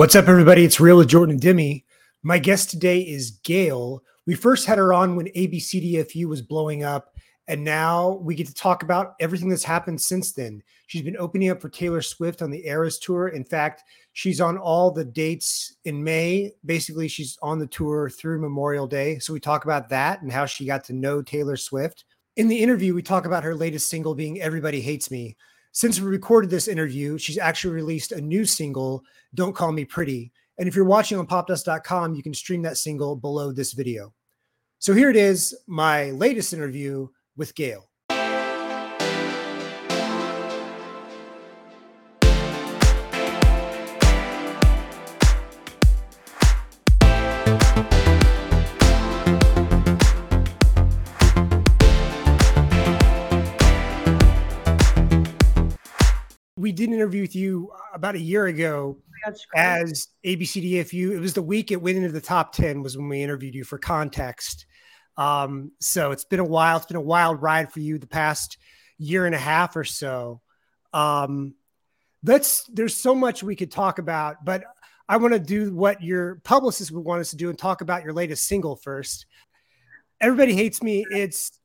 What's up, everybody? It's Real with Jordan Demi. My guest today is Gayle. We first had her on when abcdefu was blowing up, and now we get to talk about everything that's happened since then. She's been opening up for Taylor Swift on the Eras Tour. In fact, she's on all the dates in May. Basically, she's on the tour through Memorial Day. So we talk about that and how she got to know Taylor Swift. In the interview, we talk about her latest single being Everybody Hates Me. Since we recorded this interview, she's actually released a new single, Don't Call Me Pretty. And if you're watching on popdust.com, you can stream that single below this video. So here it is, my latest interview with Gayle. Did an interview with you about a year ago as abcdefu. It was the week it went into the top 10 was when we interviewed you for context. Um, so it's been a while. It's been a wild ride for you the past year and a half or so. Um, let's, there's so much we could talk about, but I want to do what your publicist would want us to do and talk about your latest single first. Everybody hates me. It's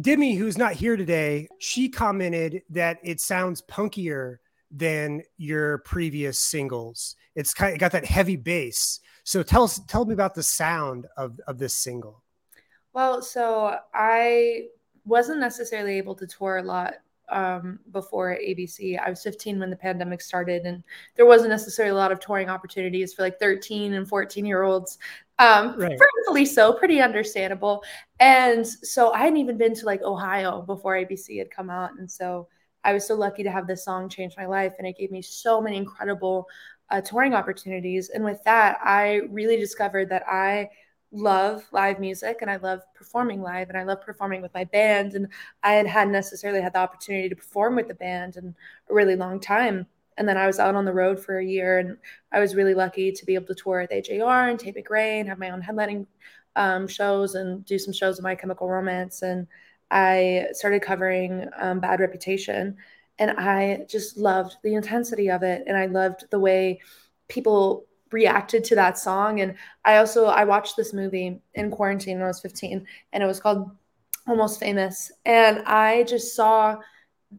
Demi, who's not here today, she commented that it sounds punkier than your previous singles. It's kind of got that heavy bass. So tell us, tell me about the sound of of this single. Well, so I wasn't necessarily able to tour a lot um, before ABC. I was 15 when the pandemic started, and there wasn't necessarily a lot of touring opportunities for like 13 and 14 year olds. Um, right. so, pretty understandable. And so I hadn't even been to like Ohio before ABC had come out, and so I was so lucky to have this song change my life, and it gave me so many incredible uh, touring opportunities. And with that, I really discovered that I love live music and I love performing live and I love performing with my band. And I had hadn't necessarily had the opportunity to perform with the band in a really long time. And then I was out on the road for a year and I was really lucky to be able to tour with AJR and Tate McRae and have my own headlining um, shows and do some shows of My Chemical Romance. And I started covering um, Bad Reputation and I just loved the intensity of it. And I loved the way people reacted to that song and i also i watched this movie in quarantine when i was 15 and it was called almost famous and i just saw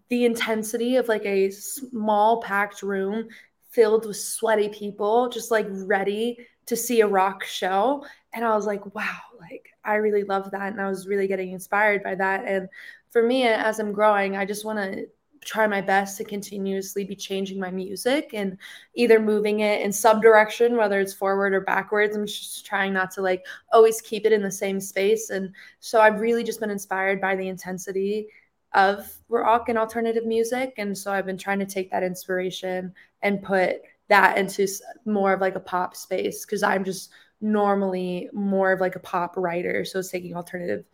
the intensity of like a small packed room filled with sweaty people just like ready to see a rock show and i was like wow like i really love that and i was really getting inspired by that and for me as i'm growing i just want to try my best to continuously be changing my music and either moving it in some direction, whether it's forward or backwards. I'm just trying not to like always keep it in the same space. And so I've really just been inspired by the intensity of rock and alternative music. And so I've been trying to take that inspiration and put that into more of like a pop space because I'm just normally more of like a pop writer. So it's taking alternative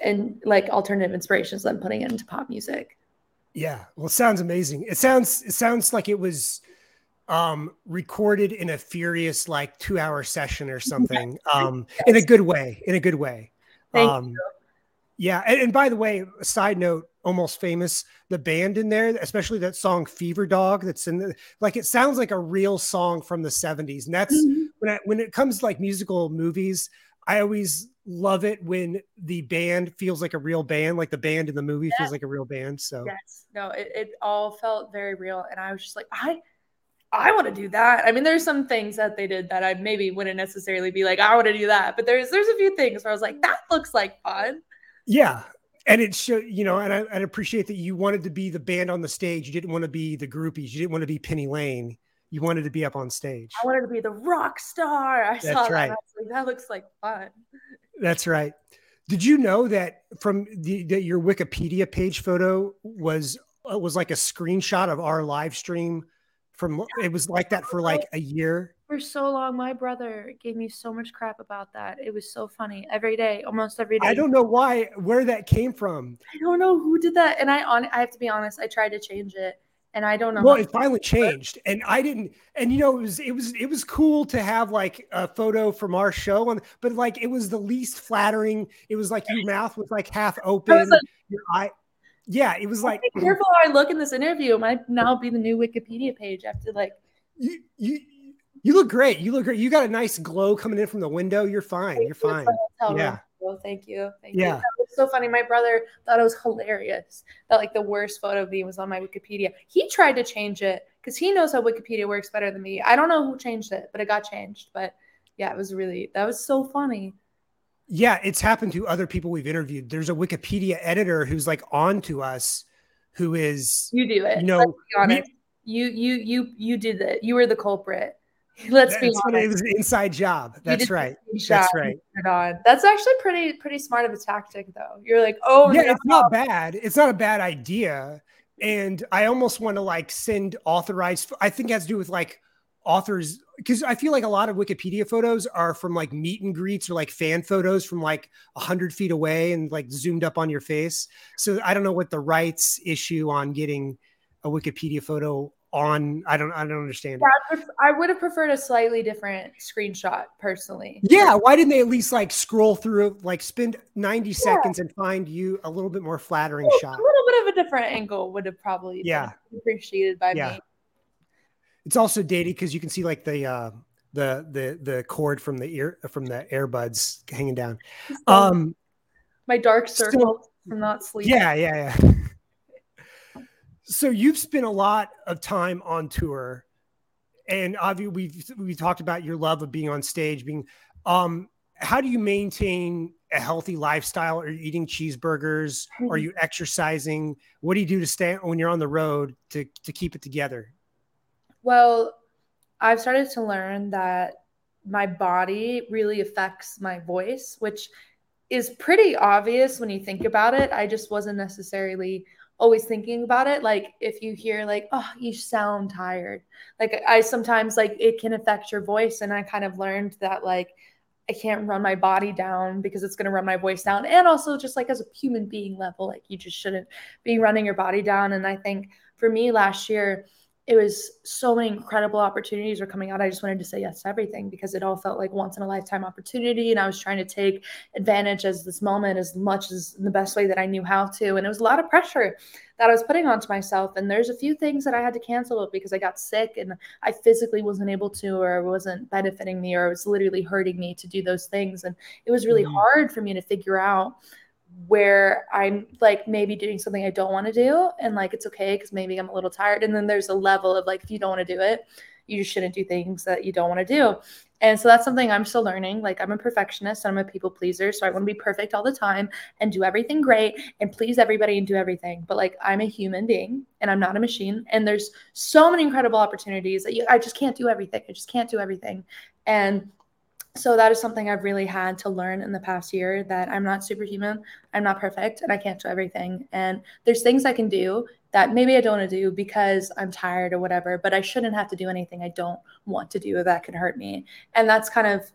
and like alternative inspirations and putting it into pop music. Yeah, well, it sounds amazing. It sounds it sounds like it was um recorded in a furious like two hour session or something um yes. in a good way in a good way Thank um you. yeah and, and, by the way a side note almost famous the band in there especially that song fever dog that's in the like it sounds like a real song from the 70s and that's mm-hmm. When I, when it comes to like musical movies I always love it when the band feels like a real band, like the band in the movie feels like a real band. So yes, no, it, it all felt very real, and I was just like, I, I want to do that. I mean, there's some things that they did that I maybe wouldn't necessarily be like, I want to do that, but there's there's a few things where I was like, that looks like fun. Yeah, and it should, you know, and I, I appreciate that you wanted to be the band on the stage. You didn't want to be the groupies. You didn't want to be Penny Lane you wanted to be up on stage. I wanted to be the rock star. I That's saw right. that. Like, that looks like fun. That's right. Did you know that from the that your Wikipedia page photo was uh, was like a screenshot of our live stream from it was like that for like a year for so long my brother gave me so much crap about that it was so funny every day almost every day i don't know why where that came from i don't know who did that and i on i have to be honest i tried to change it and I don't know. Well, it finally changed, and I didn't. And you know, it was it was it was cool to have like a photo from our show, and but like it was the least flattering. It was like your mouth was like half open. Like, your eye. Yeah, it was like be careful how I look in this interview. It might now be the new Wikipedia page. after like you you You look great. You look great. You got a nice glow coming in from the window. You're fine. You're fine. Yeah. Well, thank you. Thank yeah. you. was so funny. My brother thought it was hilarious that like the worst photo of me was on my Wikipedia. He tried to change it because he knows how Wikipedia works better than me. I don't know who changed it, but it got changed. But yeah, it was really that was so funny. Yeah, it's happened to other people we've interviewed. There's a Wikipedia editor who's like on to us, who is you do it. You know, you you you you did it. You were the culprit. Let's be honest. It was an inside job. That's right. That's right. On. That's actually pretty pretty smart of a tactic, though. You're like, oh, yeah, no. it's not bad. It's not a bad idea. And I almost want to like send authorized. I think it has to do with like authors because I feel like a lot of Wikipedia photos are from like meet and greets or like fan photos from like a hundred feet away and like zoomed up on your face. So I don't know what the rights issue on getting a Wikipedia photo on i don't i don't understand. Yeah, i would have preferred a slightly different screenshot personally. Yeah why didn't they at least like scroll through like spend 90 yeah. seconds and find you a little bit more flattering a shot? a little bit of a different angle would have probably yeah. appreciated by yeah. me. It's also dated because you can see like the uh the the the cord from the ear from the earbuds hanging down. Um my dark circle from not sleeping. Yeah yeah yeah so you've spent a lot of time on tour, and obviously we've we talked about your love of being on stage. Being, um, how do you maintain a healthy lifestyle? Are you eating cheeseburgers? Are you exercising? What do you do to stay when you're on the road to to keep it together? Well, I've started to learn that my body really affects my voice, which is pretty obvious when you think about it. I just wasn't necessarily always thinking about it like if you hear like oh you sound tired like i sometimes like it can affect your voice and i kind of learned that like i can't run my body down because it's going to run my voice down and also just like as a human being level like you just shouldn't be running your body down and i think for me last year it was so many incredible opportunities were coming out. I just wanted to say yes to everything because it all felt like once in a lifetime opportunity. And I was trying to take advantage as this moment as much as the best way that I knew how to. And it was a lot of pressure that I was putting onto myself. And there's a few things that I had to cancel because I got sick and I physically wasn't able to, or it wasn't benefiting me, or it was literally hurting me to do those things. And it was really mm-hmm. hard for me to figure out where I'm like maybe doing something I don't want to do and like it's okay because maybe I'm a little tired. And then there's a level of like if you don't want to do it, you shouldn't do things that you don't want to do. And so that's something I'm still learning. Like I'm a perfectionist and I'm a people pleaser. So I want to be perfect all the time and do everything great and please everybody and do everything. But like I'm a human being and I'm not a machine. And there's so many incredible opportunities that you, I just can't do everything. I just can't do everything. And so that is something I've really had to learn in the past year that I'm not superhuman, I'm not perfect, and I can't do everything. And there's things I can do that maybe I don't want to do because I'm tired or whatever, but I shouldn't have to do anything I don't want to do that could hurt me. And that's kind of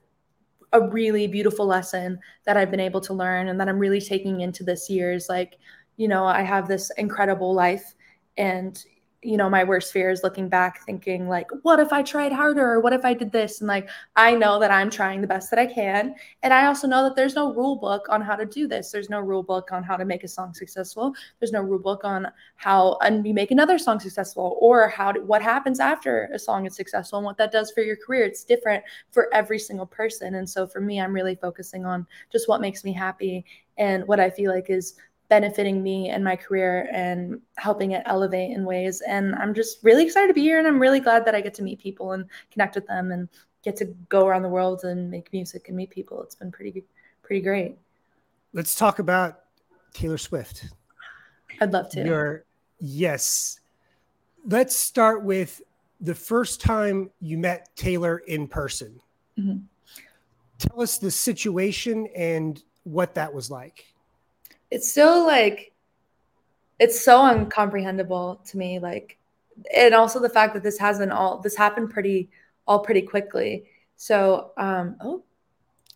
a really beautiful lesson that I've been able to learn and that I'm really taking into this year's like, you know, I have this incredible life and you know my worst fear is looking back thinking like what if i tried harder or what if i did this? And like i know that i'm trying the best that i can. And i also know that there's no rule book on how to do this. There's no rule book on how to make a song successful. There's no rule book on how and you make another song successful or how to, what happens after a song is successful and what that does for your career. It's different for every single person. And so for me i'm really focusing on just what makes me happy. And what i feel like is benefiting me and my career and helping it elevate in ways. And I'm just really excited to be here. And I'm really glad that I get to meet people and connect with them and get to go around the world and make music and meet people. It's been pretty, pretty great. Let's talk about Taylor Swift. I'd love to. Your, yes. Let's start with the first time you met Taylor in person. Mm-hmm. Tell us the situation and what that was like it's still like it's so uncomprehendable to me like and also the fact that this hasn't all this happened pretty all pretty quickly. So um oh.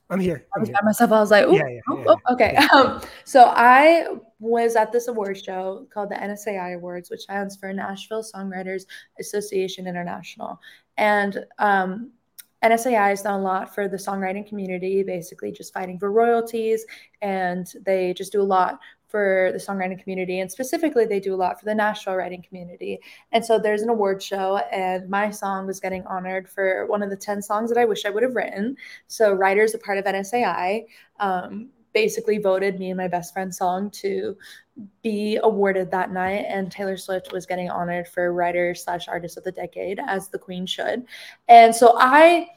I'm here. I was by myself. I was like yeah, yeah, oh, yeah, oh, okay. Um, so i was at this award show called the nsai awards which stands for nashville songwriters association international. And um NSAI has done a lot for the songwriting community, basically just fighting for royalties, and they just do a lot for the songwriting community. And specifically, they do a lot for the Nashville writing community. And so there's an award show, and my song was getting honored for one of the 10 songs that I wish I would have written. So, writers, a part of NSAI, um, basically voted me and my best friend's song to be awarded that night and taylor swift was getting honored for writer slash artist of the decade as the queen should and so i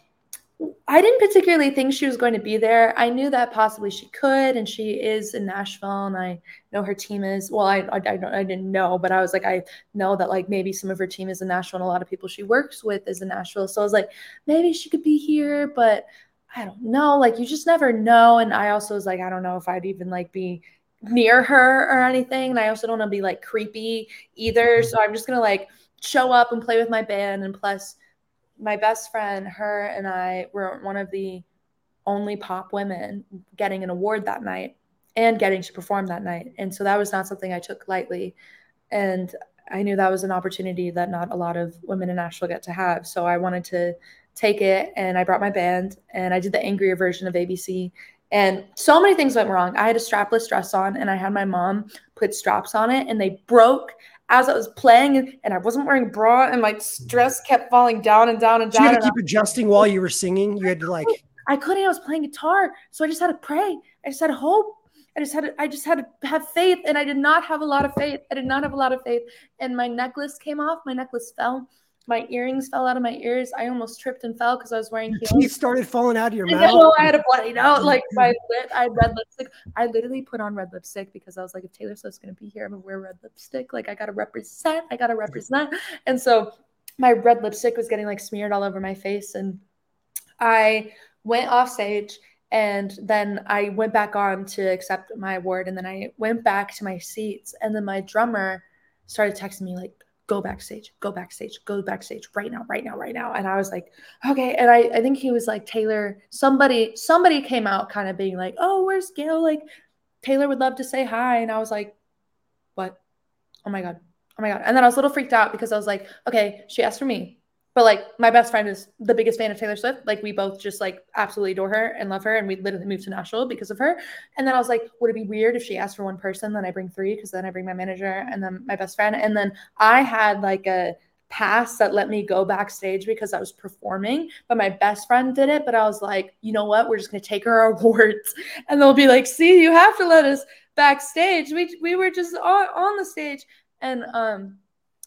I didn't particularly think she was going to be there. I knew that possibly she could, and she is in Nashville, and I know her team is. Well, I I, I, I didn't know, but I was like, I know that like maybe some of her team is in Nashville, and a lot of people she works with is in Nashville. So I was like, maybe she could be here, but I don't know. Like you just never know. And I also was like, I don't know if I'd even like be near her or anything. And I also don't want to be like creepy either. Mm-hmm. So I'm just gonna like show up and play with my band, and plus my best friend, her and I were one of the only pop women getting an award that night and getting to perform that night. And so that was not something I took lightly. And I knew that was an opportunity that not a lot of women in Nashville get to have. So I wanted to take it and I brought my band and I did the angrier version of ABC. And so many things went wrong. I had a strapless dress on and I had my mom put straps on it and they broke as I was playing and I wasn't wearing bra and my dress kept falling down and down and down. you had to keep adjusting while you were singing. You had to like I couldn't. I was playing guitar, so I just had to pray. I just had to hope. I just had to, I just had to have faith, and I did not have a lot of faith. I did not have a lot of faith, and my necklace came off. My necklace fell. My earrings fell out of my ears. I almost tripped and fell because I was wearing heels. Teeth started falling out of your mouth. No, I had a bloody nose. Like my lip, I had red lipstick. I literally put on red lipstick because I was like, if Taylor Swift's gonna be here, I'm gonna wear red lipstick. Like I gotta represent. I gotta represent. And so my red lipstick was getting like smeared all over my face, and I went off stage and then I went back on to accept my award. And then I went back to my seats. And then my drummer started texting me, like, go backstage, go backstage, go backstage right now, right now, right now. And I was like, okay. And I, I think he was like, Taylor, somebody, somebody came out kind of being like, oh, where's Gayle? Like, Taylor would love to say hi. And I was like, what? Oh my God. Oh my God. And then I was a little freaked out because I was like, okay, she asked for me. But like my best friend is the biggest fan of Taylor Swift. Like we both just like absolutely adore her and love her. And we literally moved to Nashville because of her. And then I was like, would it be weird if she asked for one person? Then I bring three because then I bring my manager and then my best friend. And then I had like a pass that let me go backstage because I was performing, but my best friend did it. But I was like, you know what? We're just gonna take her awards, and they'll be like, see, you have to let us backstage. We we were just on, on the stage, and um,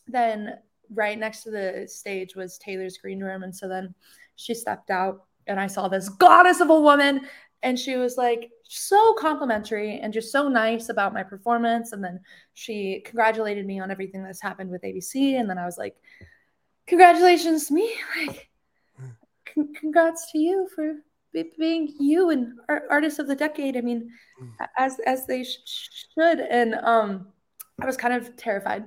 then right next to the stage was Taylor's green room. And so then she stepped out and I saw this goddess of a woman. And she was like so complimentary and just so nice about my performance. And then she congratulated me on everything that's happened with ABC. And then I was like, congratulations to me. Like, con- congrats to you for being you and artist of the decade. I mean, mm. as as they sh- should. And um, I was kind of terrified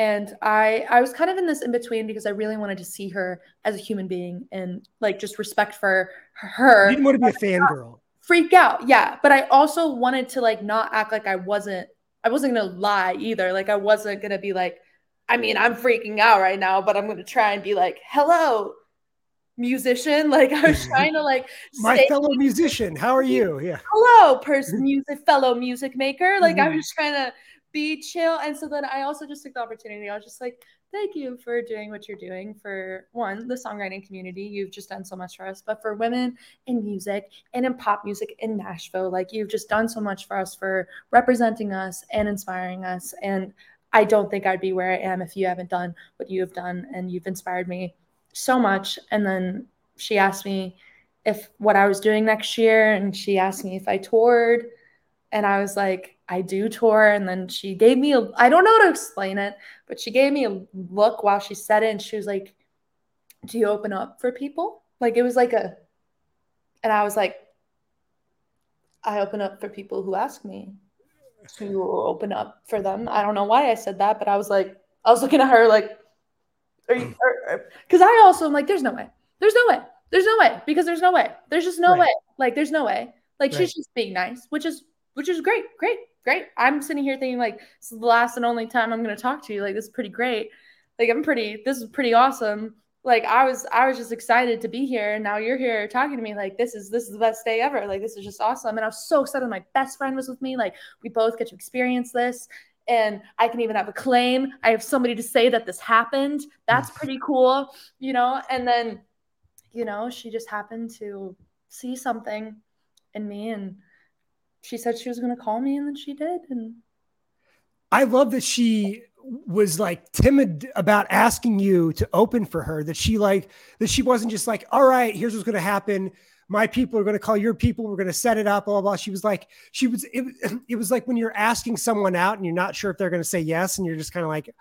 and i i was kind of in this in between because i really wanted to see her as a human being and like just respect for her. You didn't want to be a fangirl. freak out yeah. But i also wanted to like not act like i wasn't i wasn't gonna lie either. Like i wasn't gonna be like i mean i'm freaking out right now but i'm gonna try and be like hello musician. Like i was trying to like my fellow musician how are you? Yeah. Hello person music fellow music maker. Like mm-hmm. i was trying to be chill. And so then I also just took the opportunity. I was just like, thank you for doing what you're doing for one, the songwriting community. You've just done so much for us, but for women in music and in pop music in Nashville, like you've just done so much for us for representing us and inspiring us. And I don't think I'd be where I am if you haven't done what you have done. And you've inspired me so much. And then she asked me if what I was doing next year, and she asked me if I toured. And I was like, I do tour. And then she gave me a, I don't know how to explain it, but she gave me a look while she said it. And she was like, Do you open up for people? Like it was like a, and I was like, I open up for people who ask me to open up for them. I don't know why I said that, but I was like, I was looking at her like, are you, because I also am like, there's no way. There's no way. There's no way because there's no way. There's just no right. way. Like, there's no way. Like, right. she's just being nice, which is, which is great. Great great. I'm sitting here thinking like this is the last and only time I'm going to talk to you. Like this is pretty great. Like I'm pretty. This is pretty awesome. like I was I was just excited to be here and now you're here talking to me like this is this is the best day ever like this is just awesome and I was so excited my best friend was with me like we both get to experience this and I can even have a claim I have somebody to say that this happened that's pretty cool you know and then you know she just happened to see something in me and she said she was going to call me and then she did and I love that she was like timid about asking you to open for her that she like that she wasn't just like all right here's what's going to happen. My people are going to call your people. We're going to set it up blah, blah blah. She was like she was it, it was like when you're asking someone out and you're not sure if they're going to say yes and you're just kind of like do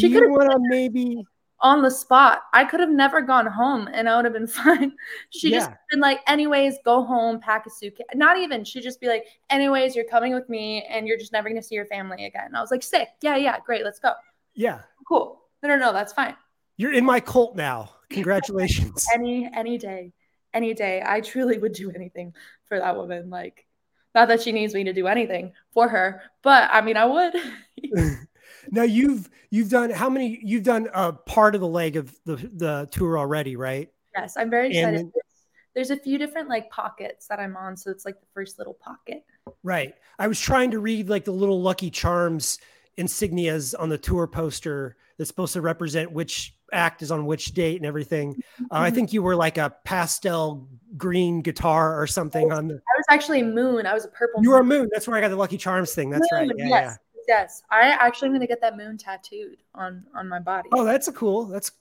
she you want to maybe on the spot. I could have never gone home and I would have been fine. She yeah. just been like, anyways, go home, pack a suitcase. Not even. She'd just be like, anyways, you're coming with me and you're just never gonna see your family again. And I was like, sick. Yeah, yeah, great, let's go. Yeah. Cool. No, no, no, that's fine. You're in my cult now. Congratulations. any any day. Any day. I truly would do anything for that woman. Like, not that she needs me to do anything for her, but I mean I would. Now you've you've done how many? You've done a part of the leg of the the tour already, right? Yes, I'm very excited. And, there's, a few different like pockets that I'm on, so it's like the first little pocket. Right. I was trying to read like the little Lucky Charms insignias on the tour poster that's supposed to represent which act is on which date and everything. Uh, I mm-hmm. think you were like a pastel green guitar or something on the. I was actually moon. I was a purple. You were a moon. That's where I got the Lucky Charms thing. That's moon, right. Yeah, yes. yeah. Yes, I actually am going to get that moon tattooed on on my body. Oh, that's a cool. That's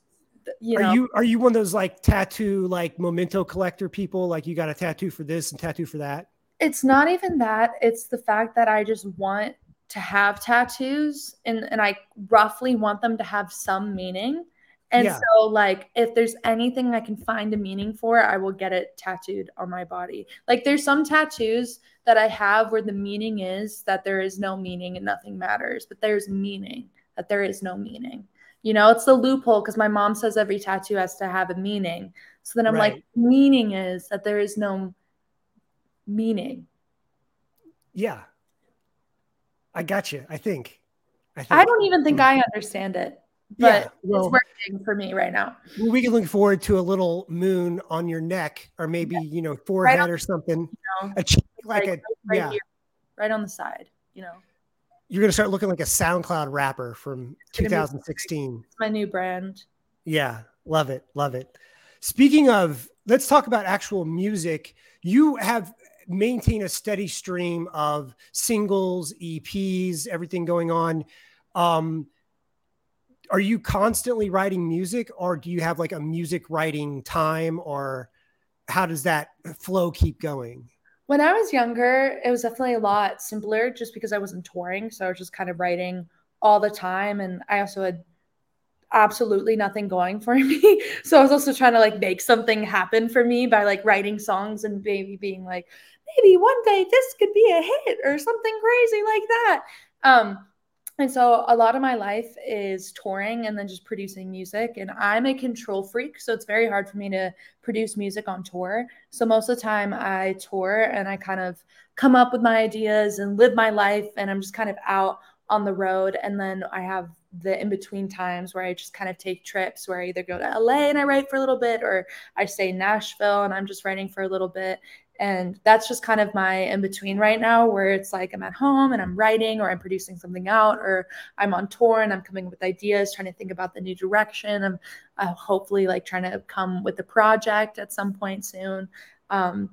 you know, are you are you one of those like tattoo like memento collector people? Like you got a tattoo for this and tattoo for that? It's not even that. It's the fact that I just want to have tattoos and and I roughly want them to have some meaning. And yeah. so, like, if there's anything I can find a meaning for, I will get it tattooed on my body. Like, there's some tattoos that I have where the meaning is that there is no meaning and nothing matters, but there's meaning that there is no meaning. You know, it's the loophole because my mom says every tattoo has to have a meaning. So then I'm right. like, meaning is that there is no meaning. Yeah. I got you. I think. I, think. I don't even think hmm. I understand it but yeah, well, it's working for me right now. We can look forward to a little moon on your neck, or maybe yeah. you know forehead right or something. You know, a cheek, like, like, a right yeah, here, right on the side. You know, you're gonna start looking like a SoundCloud rapper from 2016. my new brand. Yeah, love it, love it. Speaking of, let's talk about actual music. You have maintained a steady stream of singles, EPs, everything going on. Um, are you constantly writing music or do you have like a music writing time or how does that flow keep going? When I was younger, it was definitely a lot simpler just because I wasn't touring. So I was just kind of writing all the time. And I also had absolutely nothing going for me. so I was also trying to like make something happen for me by like writing songs and maybe being like, maybe one day this could be a hit or something crazy like that. Um, and so a lot of my life is touring and then just producing music. And I'm a control freak. So it's very hard for me to produce music on tour. So most of the time I tour and I kind of come up with my ideas and live my life. And I'm just kind of out on the road. And then I have the in between times where I just kind of take trips where I either go to LA and I write for a little bit or I stay in Nashville and I'm just writing for a little bit. And that's just kind of my in between right now, where it's like I'm at home and I'm writing or I'm producing something out or I'm on tour and I'm coming with ideas, trying to think about the new direction. I'm uh, hopefully like trying to come with a project at some point soon. Um,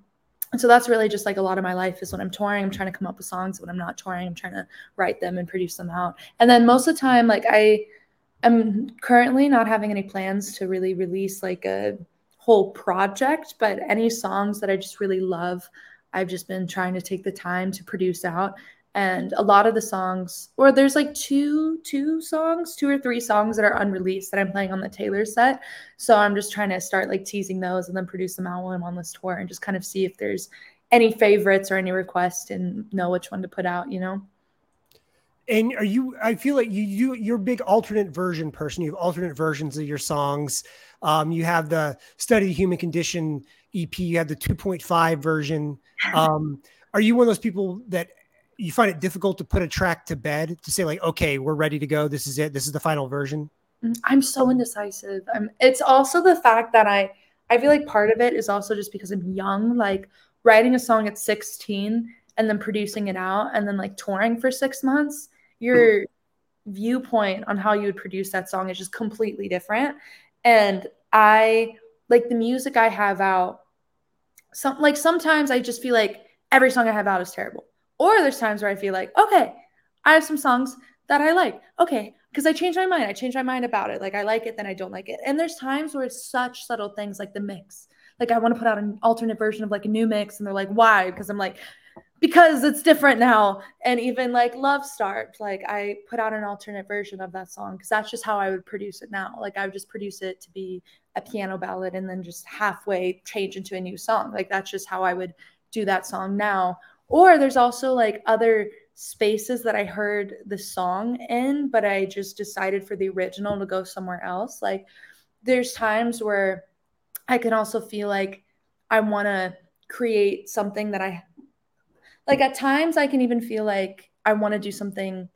and so that's really just like a lot of my life is when I'm touring, I'm trying to come up with songs. When I'm not touring, I'm trying to write them and produce them out. And then most of the time, like I am currently not having any plans to really release like a whole project, but any songs that I just really love, I've just been trying to take the time to produce out. And a lot of the songs, or there's like two, two songs, two or three songs that are unreleased that I'm playing on the Taylor set. So I'm just trying to start like teasing those and then produce them out while I'm on this tour and just kind of see if there's any favorites or any requests and know which one to put out, you know? and are you i feel like you you you're a big alternate version person you have alternate versions of your songs um, you have the study the human condition ep you have the 2.5 version um, are you one of those people that you find it difficult to put a track to bed to say like okay we're ready to go this is it this is the final version Mm, I'm so indecisive. I'm it's also the fact that I I feel like part of it is also just because I'm young, like writing a song at 16 and then producing it out and then like touring for 6 months. Your viewpoint on how you would produce that song is just completely different. And I like the music I have out some like sometimes I just feel like every song I have out is terrible. Or there's times where I feel like, okay, I have some songs that I like. Okay, because I change my mind. I change my mind about it. Like I like it, then I don't like it. And there's times where it's such subtle things like the mix. Like I want to put out an alternate version of like a new mix, and they're like, why? Because I'm like, because it's different now. And even like luv starved, like I put out an alternate version of that song because that's just how I would produce it now. Like I would just produce it to be a piano ballad and then just halfway change into a new song. Like that's just how I would do that song now. Or there's also like other spaces that I heard the song in, but I just decided for the original to go somewhere else. Like there's times where I can also feel like I want to create something that I like at times I can even feel like I want to do something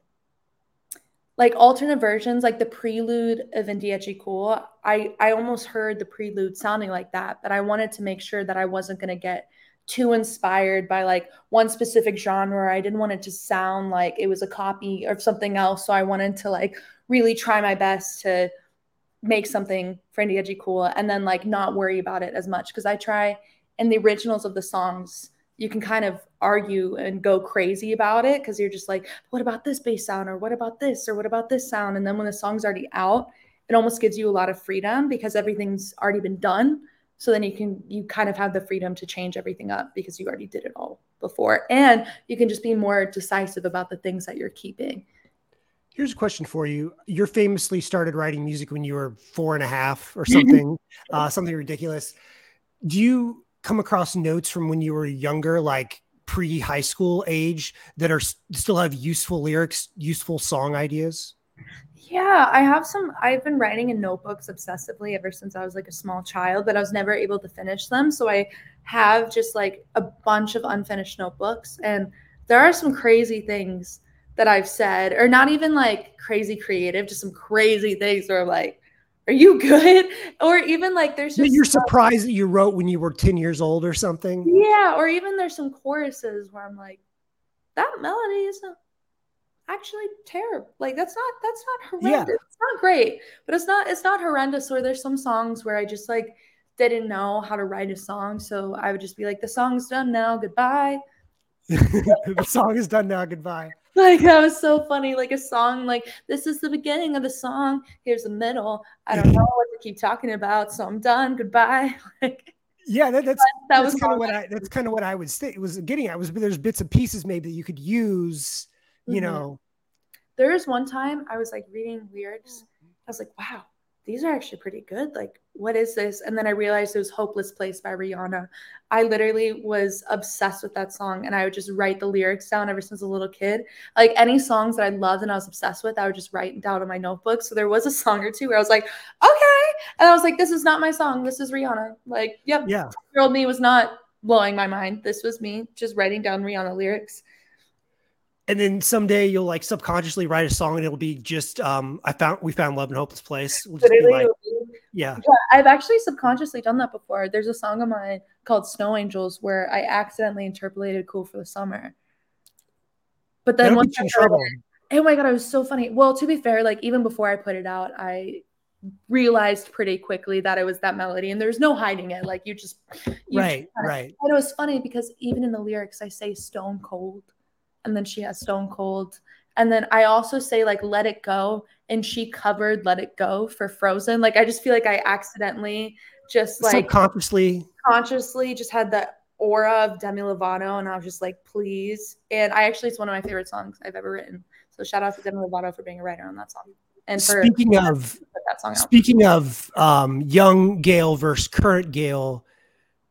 like alternate versions, like the prelude of Ndiaye Cool. I I almost heard the prelude sounding like that, but I wanted to make sure that I wasn't going to get too inspired by like one specific genre. I didn't want it to sound like it was a copy of something else. So I wanted to like really try my best to make something for edgy Cool and then like not worry about it as much because I try in the originals of the songs you can kind of argue and go crazy about it because you're just like, what about this bass sound or what about this or what about this sound? And then when the song's already out, it almost gives you a lot of freedom because everything's already been done. So then you can you kind of have the freedom to change everything up because you already did it all before. And you can just be more decisive about the things that you're keeping. Here's a question for you. you're famously started writing music when you were four and a half or something, uh, something ridiculous. Do you come across notes from when you were younger, like pre high school age, that are still have useful lyrics, useful song ideas? Yeah, I have some. I've been writing in notebooks obsessively ever since I was like a small child, but I was never able to finish them. So I have just like a bunch of unfinished notebooks. And there are some crazy things that I've said, or not even like crazy creative, just some crazy things where I'm like, are you good? Or even like there's just you're surprised that you wrote when you were 10 years old or something. Yeah, or even there's some choruses where I'm like, that melody isn't actually terrible. Like that's not that's not horrendous. Yeah. It's not great, but it's not it's not horrendous. Or there's some songs where I just like didn't know how to write a song. So I would just be like, the song's done now, goodbye. the song is done now, goodbye. Like that was so funny. Like a song, like this is the beginning of the song. Here's the middle. I don't know what to keep talking about, so I'm done. Goodbye. Like yeah, that, that's that that's was kind of what I that's kind of what I was think was getting I was there's bits and pieces maybe that you could use, you mm-hmm. know. There was one time I was like reading lyrics. I was like, wow, these are actually pretty good. Like, what is this? And then I realized it was Hopeless Place by Rihanna. I literally was obsessed with that song and I would just write the lyrics down ever since a little kid. Like any songs that I loved and I was obsessed with, I would just write down in my notebook. So there was a song or two where I was like, okay. And I was like, this is not my song. This is Rihanna. Like, yep. Yeah. Year old me was not blowing my mind. This was me just writing down Rihanna lyrics and then someday you'll like subconsciously write a song and it'll be just um I found we found love in a hopeless place. We'll like, yeah. yeah. I've actually subconsciously done that before. There's a song of mine called Snow Angels where I accidentally interpolated Cool for the Summer. But then once I trouble. It, oh my god, it was so funny. Well, to be fair, like even before I put it out, I realized pretty quickly that it was that melody and there's no hiding it like you just you right just right and it was funny because even in the lyrics i say stone cold and then she has Stone Cold. And then I also say like Let It Go, and she covered Let It Go for Frozen. Like I just feel like I accidentally just like consciously consciously just had the aura of Demi Lovato, and I was just like, please. And I actually it's one of my favorite songs I've ever written. So shout out to Demi Lovato for being a writer on that song. And for speaking of that song speaking of um, young Gayle versus current Gayle,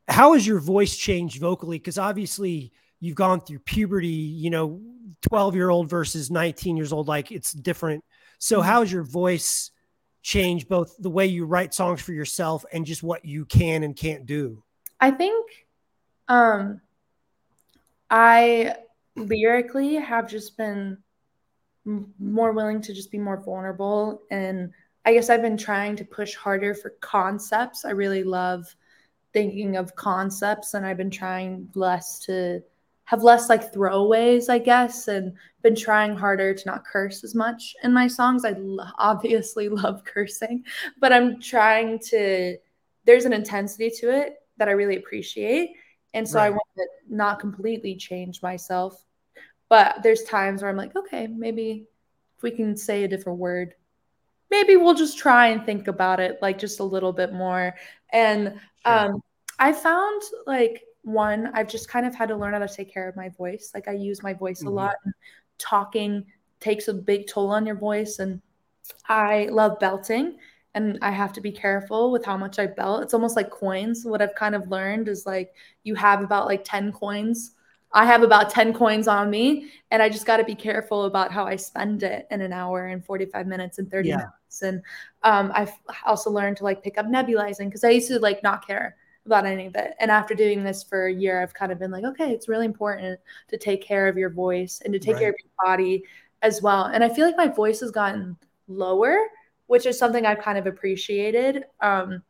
how has your voice changed vocally? Because obviously you've gone through puberty, you know, 12 year old versus 19 years old, like it's different. So, mm-hmm. how's your voice changed both the way you write songs for yourself and just what you can and can't do? I think um, I lyrically have just been more willing to just be more vulnerable and I guess I've been trying to push harder for concepts. I really love thinking of concepts and I've been trying less to have less like throwaways, I guess, and been trying harder to not curse as much in my songs. I lo- obviously love cursing, but I'm trying to, there's an intensity to it that I really appreciate. And so right. I want to not completely change myself. But there's times where I'm like, okay, maybe if we can say a different word, maybe we'll just try and think about it like just a little bit more. And sure. um, I found like one, I've just kind of had to learn how to take care of my voice. Like I use my voice mm-hmm. a lot. And talking takes a big toll on your voice. And I love belting and I have to be careful with how much I belt. It's almost like coins. What I've kind of learned is like you have about like 10 coins. I have about 10 coins on me, and I just got to be careful about how I spend it in an hour and 45 minutes and 30 yeah. minutes. And um, I've also learned to like pick up nebulizing because I used to like not care about any of it. And after doing this for a year, I've kind of been like, okay, it's really important to take care of your voice and to take right. care of your body as well. And I feel like my voice has gotten lower which is something I've kind of appreciated. Um,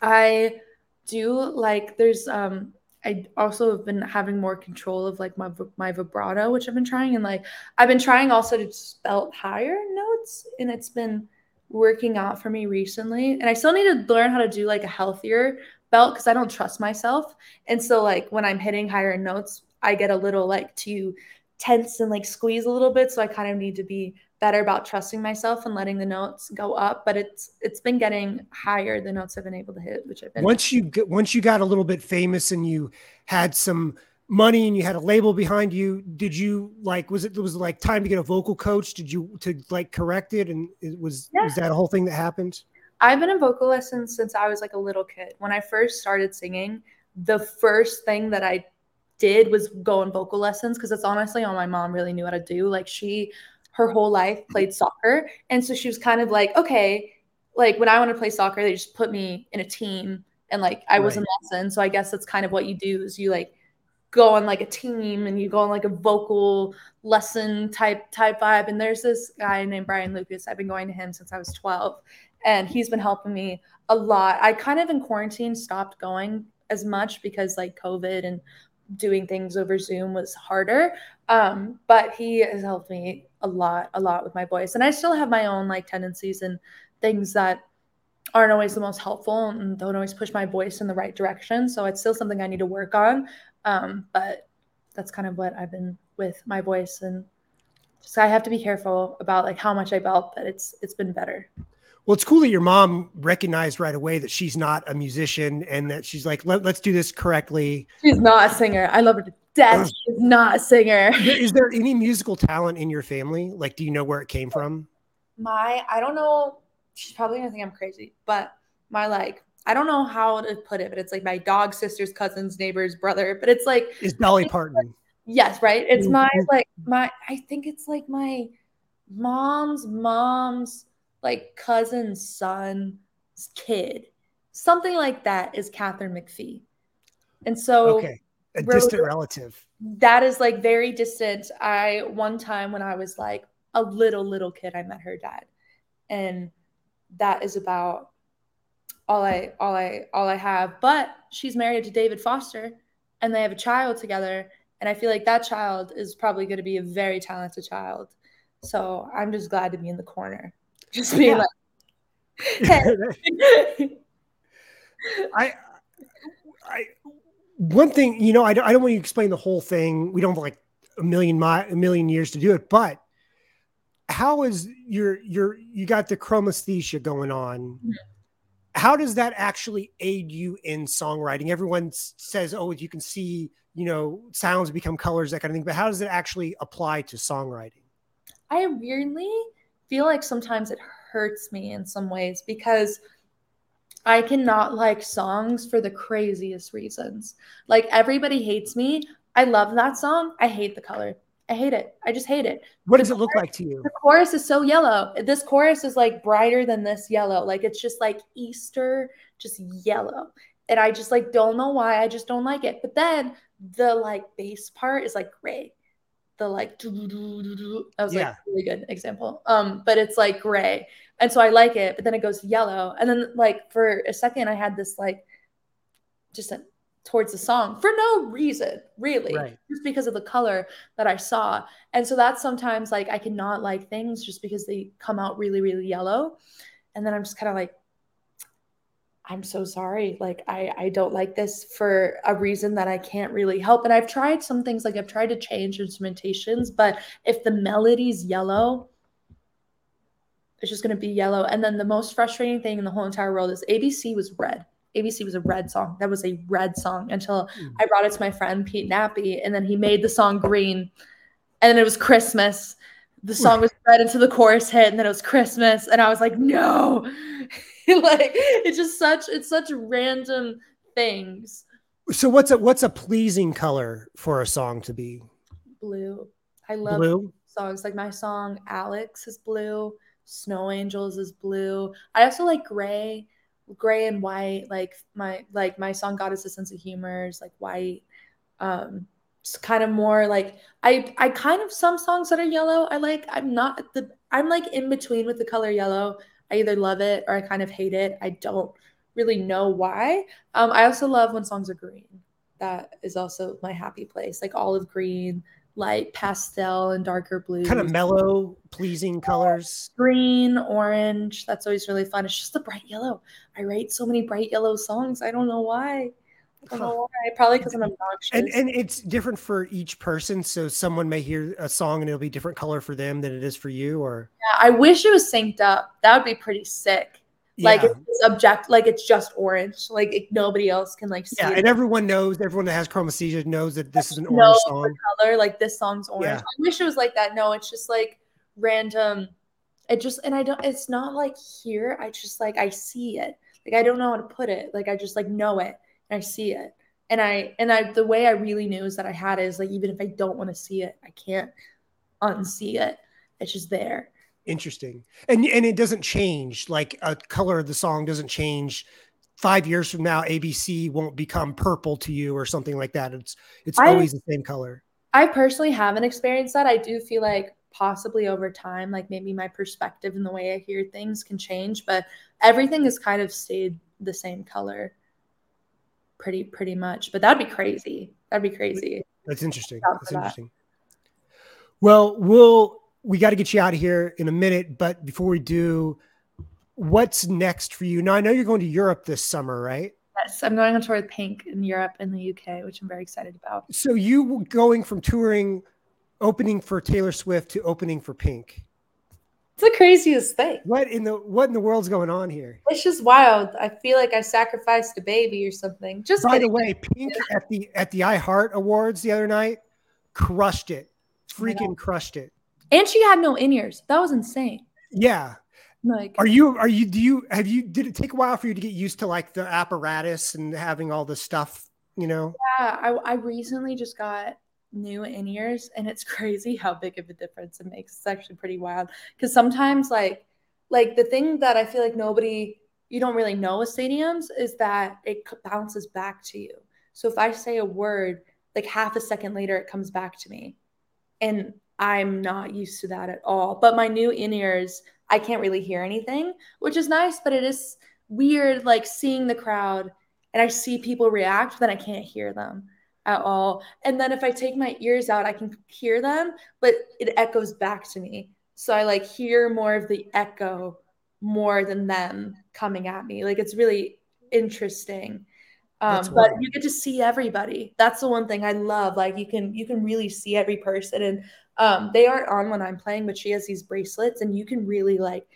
I do like there's um I also have been having more control of like my my vibrato, which I've been trying, and like I've been trying also to spell higher notes, and it's been working out for me recently. And I still need to learn how to do like a healthier belt because I don't trust myself. And so like when I'm hitting higher notes, I get a little like too tense and like squeeze a little bit. So I kind of need to be better about trusting myself and letting the notes go up but it's it's been getting higher the notes i've been able to hit which i've been once you get once you got a little bit famous and you had some money and you had a label behind you did you like was it was it like time to get a vocal coach did you to like correct it and it was yeah. was that a whole thing that happened i've been in vocal lessons since i was like a little kid when i first started singing the first thing that i did was go on vocal lessons because it's honestly all my mom really knew how to do like she her whole life played soccer. And so she was kind of like, okay, like when I want to play soccer, they just put me in a team and like I was right. in lesson. So I guess that's kind of what you do is you like go on like a team and you go on like a vocal lesson type type vibe. And there's this guy named Brian Lucas. I've been going to him since I was 12 and he's been helping me a lot. I kind of in quarantine stopped going as much because like COVID and doing things over Zoom was harder. Um, but he has helped me a lot, a lot with my voice. And I still have my own like tendencies and things that aren't always the most helpful and don't always push my voice in the right direction. So it's still something I need to work on. Um, but that's kind of what I've been with my voice and so I have to be careful about like how much I belt, but it's it's been better. Well, it's cool that your mom recognized right away that she's not a musician and that she's like, Let, us do this correctly. She's not a singer. I love her to death. she's not a singer. Is there any musical talent in your family? Like, do you know where it came from? My, I don't know. She's probably gonna think I'm crazy, but my like, I don't know how to put it, but it's like my dog, sister's, cousins, neighbor's brother. But it's like it's Dolly Parton. yes, right. It's my mm-hmm. like my. I think it's like my mom's mom's like cousin's son's kid, something like that is Katharine McPhee. And so, okay, a distant relative. That is like very distant. I one time when I was like a little little kid, I met her dad, and that is about all I all I all I have. But she's married to David Foster, and they have a child together. And I feel like that child is probably going to be a very talented child. So I'm just glad to be in the corner. Just being yeah. like, hey. I, I, one thing, you know, I don't, I don't want you to explain the whole thing. We don't have like a million, mi- a million years to do it, but how is your, your, you got the chromesthesia going on. Mm-hmm. How does that actually aid you in songwriting? Everyone says, oh, you can see, you know, sounds become colors, that kind of thing. But how does it actually apply to songwriting? I weirdly feel like sometimes it hurts me in some ways because I cannot like songs for the craziest reasons. Like everybody hates me. I love that song. I hate the color. I hate it. I just hate it. What the does it look like to you? The chorus is so yellow. This chorus is like brighter than this yellow. Like it's just like Easter, just yellow. And I just like don't know why. I just don't like it. But then the like bass part is like gray the like that was yeah. like really good example. Um, but it's like gray. And so I like it, but then it goes yellow. And then like for a second I had this like just a, towards the song for no reason, really. Right. Just because of the color that I saw. And so that's sometimes like I cannot like things just because they come out really, really yellow. And then I'm just kind of like, I'm so sorry. Like I I don't like this for a reason that I can't really help. And I've tried some things like I've tried to change instrumentations, but if the melody's yellow, it's just going to be yellow. And then the most frustrating thing in the whole entire world is ABC was red. ABC was a red song. That was a red song until mm. I brought it to my friend Pete Nappi, and then he made the song green. And then it was Christmas. The song was red until the chorus hit, and then it was Christmas. And I was like, no. like it's just such it's such random things. So what's a what's a pleasing color for a song to be? Blue. I love blue songs. Like my song Alex is blue, Snow Angels is blue. I also like gray, gray and white. Like my like my song God is a sense of humor is like white. Um it's kind of more like I I kind of some songs that are yellow I like. I'm not the I'm like in between with the color yellow. I either love it or I kind of hate it. I don't really know why. Um, I also love when songs are green. That is also my happy place, like olive green, light pastel, and darker blue. Kind of mellow, pleasing colors. Green, orange. That's always really fun. It's just the bright yellow. I write so many bright yellow songs. I don't know why. Why. Probably because I'm obnoxious. And and it's different for each person. So someone may hear a song and it'll be different color for them than it is for you. Or yeah, I wish it was synced up. That would be pretty sick. Like yeah. it's object, like it's just orange. Like it, nobody else can like see. Yeah, it. and everyone knows. Everyone that has chromesthesia knows that this is an orange song. color, like this song's orange. Yeah. I wish it was like that. No, it's just like random. It just and I don't. It's not like here. I just like I see it. Like I don't know how to put it. Like I just like know it I see it. And I and I the way I really knew is that I had it is like even if I don't want to see it, I can't unsee it. It's just there. Interesting. And and it doesn't change. Like a color of the song doesn't change. Five years from now, ABC won't become purple to you or something like that. It's it's I, always the same color. I personally haven't experienced that. I do feel like possibly over time, like maybe my perspective and the way I hear things can change, but everything has kind of stayed the same color pretty pretty much. But that'd be crazy. That'd be crazy. That's interesting. That's interesting. That. Well, we'll we got to get you out of here in a minute, but before we do, what's next for you? Now I know you're going to Europe this summer, right? Yes, I'm going on tour with Pink in Europe and the UK, which I'm very excited about. So you going from touring, opening for Taylor Swift to opening for Pink. It's the craziest thing. What in the what in the world's going on here? It's just wild. I feel like I sacrificed a baby or something. Just by kidding. the way, Pink at the at the iHeart Awards the other night crushed it. Freaking crushed it. And she had no in ears. That was insane. Yeah. Like are you are you do you have you did it take a while for you to get used to like the apparatus and having all the stuff, you know? Yeah, I I recently just got new in ears and it's crazy how big of a difference it makes. It's actually pretty wild. Because sometimes like like the thing that i feel like nobody you don't really know with stadiums is that it bounces back to you. So if i say a word like half a second later it comes back to me. And i'm not used to that at all. But my new in ears i can't really hear anything which is nice but it is weird like seeing the crowd and i see people react but then i can't hear them at all. And then if I take my ears out, I can hear them, but it echoes back to me. So I like hear more of the echo more than them coming at me. Like it's really interesting. Um, but you get to see everybody. That's the one thing I love. Like you can you can really see every person, and um, they aren't on when I'm playing, but she has these bracelets, and you can really like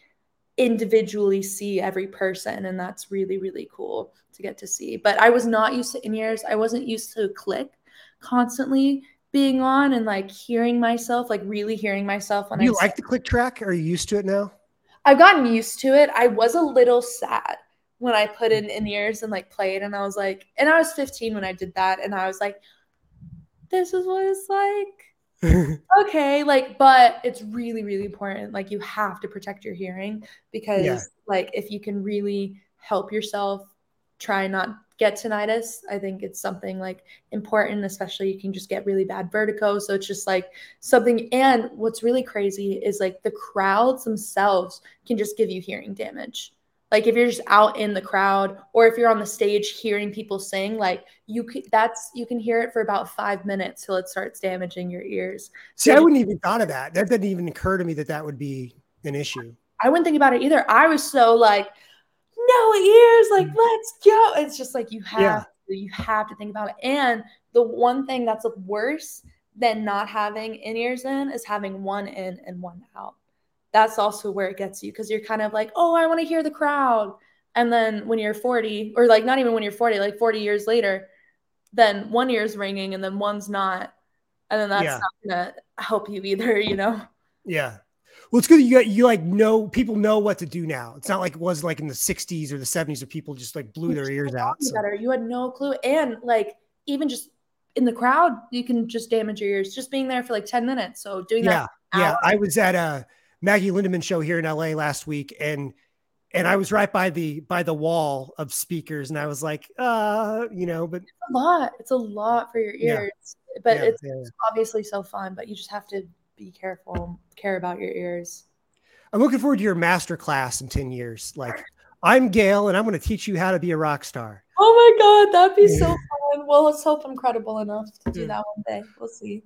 individually see every person, and that's really really cool to get to see. But I was not used to in ears. I wasn't used to click constantly being on and like hearing myself, like really hearing myself. When you I like the click track? Are you used to it now? I've gotten used to it. I was a little sad when I put in in ears and like played, and I was like, and I was 15 when I did that, and I was like, this is what it's like. Okay, like, but it's really, really important. Like, you have to protect your hearing because, yeah. like, if you can really help yourself try not get tinnitus. I think it's something like important, especially you can just get really bad vertigo. So it's just like something. And what's really crazy is like the crowds themselves can just give you hearing damage. Like if you're just out in the crowd or if you're on the stage hearing people sing, like you could, that's, you can hear it for about five minutes till it starts damaging your ears. See, so I wouldn't even thought of that. That didn't even occur to me that that would be an issue. I wouldn't think about it either. I was so like, no ears, like mm. let's go. It's just like you have yeah. to, you have to think about it. And the one thing that's worse than not having in ears in is having one in and one out. That's also where it gets you because you're kind of like, oh, I want to hear the crowd. And then when you're 40, or like not even when you're 40, like 40 years later, then one ear's ringing and then one's not. And then that's yeah. not gonna help you either, you know? Yeah. Well, it's good you got you like know people know what to do now. It's not like it was like in the 60s or the 70s where people just like blew their ears out. So. Better. You had no clue. And like even just in the crowd, you can just damage your ears just being there for like 10 minutes. So doing yeah, that. Yeah. I was at a Maggie Lindemann show here in LA last week and and I was right by the by the wall of speakers and I was like, uh, you know, but it's a lot. It's a lot for your ears. Yeah. But yeah, it's yeah, obviously so fun, but you just have to be careful, care about your ears. I'm looking forward to your master class in 10 years. Like, I'm Gayle and I'm going to teach you how to be a rock star. Oh my God, that'd be so fun. Well, let's hope I'm credible enough to do that one day. We'll see.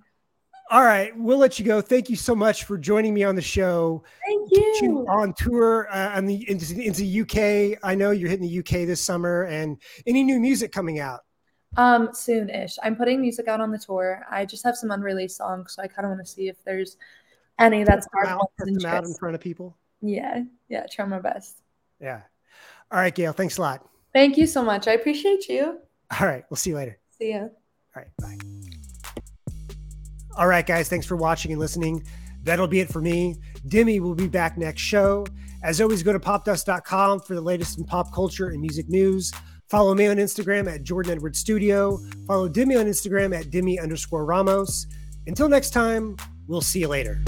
All right, we'll let you go. Thank you so much for joining me on the show. Thank you. on tour uh, on the into, into UK. I know you're hitting the UK this summer, and any new music coming out? Um, soon-ish. I'm putting music out on the tour. I just have some unreleased songs, so I kind of want to see if there's any that's out, put them out in front of people. Yeah, yeah, try my best. Yeah. All right, Gayle. Thanks a lot. Thank you so much. I appreciate you. All right, we'll see you later. See ya. All right, bye. All right, guys. Thanks for watching and listening. That'll be it for me. Demi will be back next show. As always, go to popdust.com for the latest in pop culture and music news. Follow me on Instagram at Jordan Edwards Studio. Follow Demi on Instagram at Demi underscore Ramos. Until next time, we'll see you later.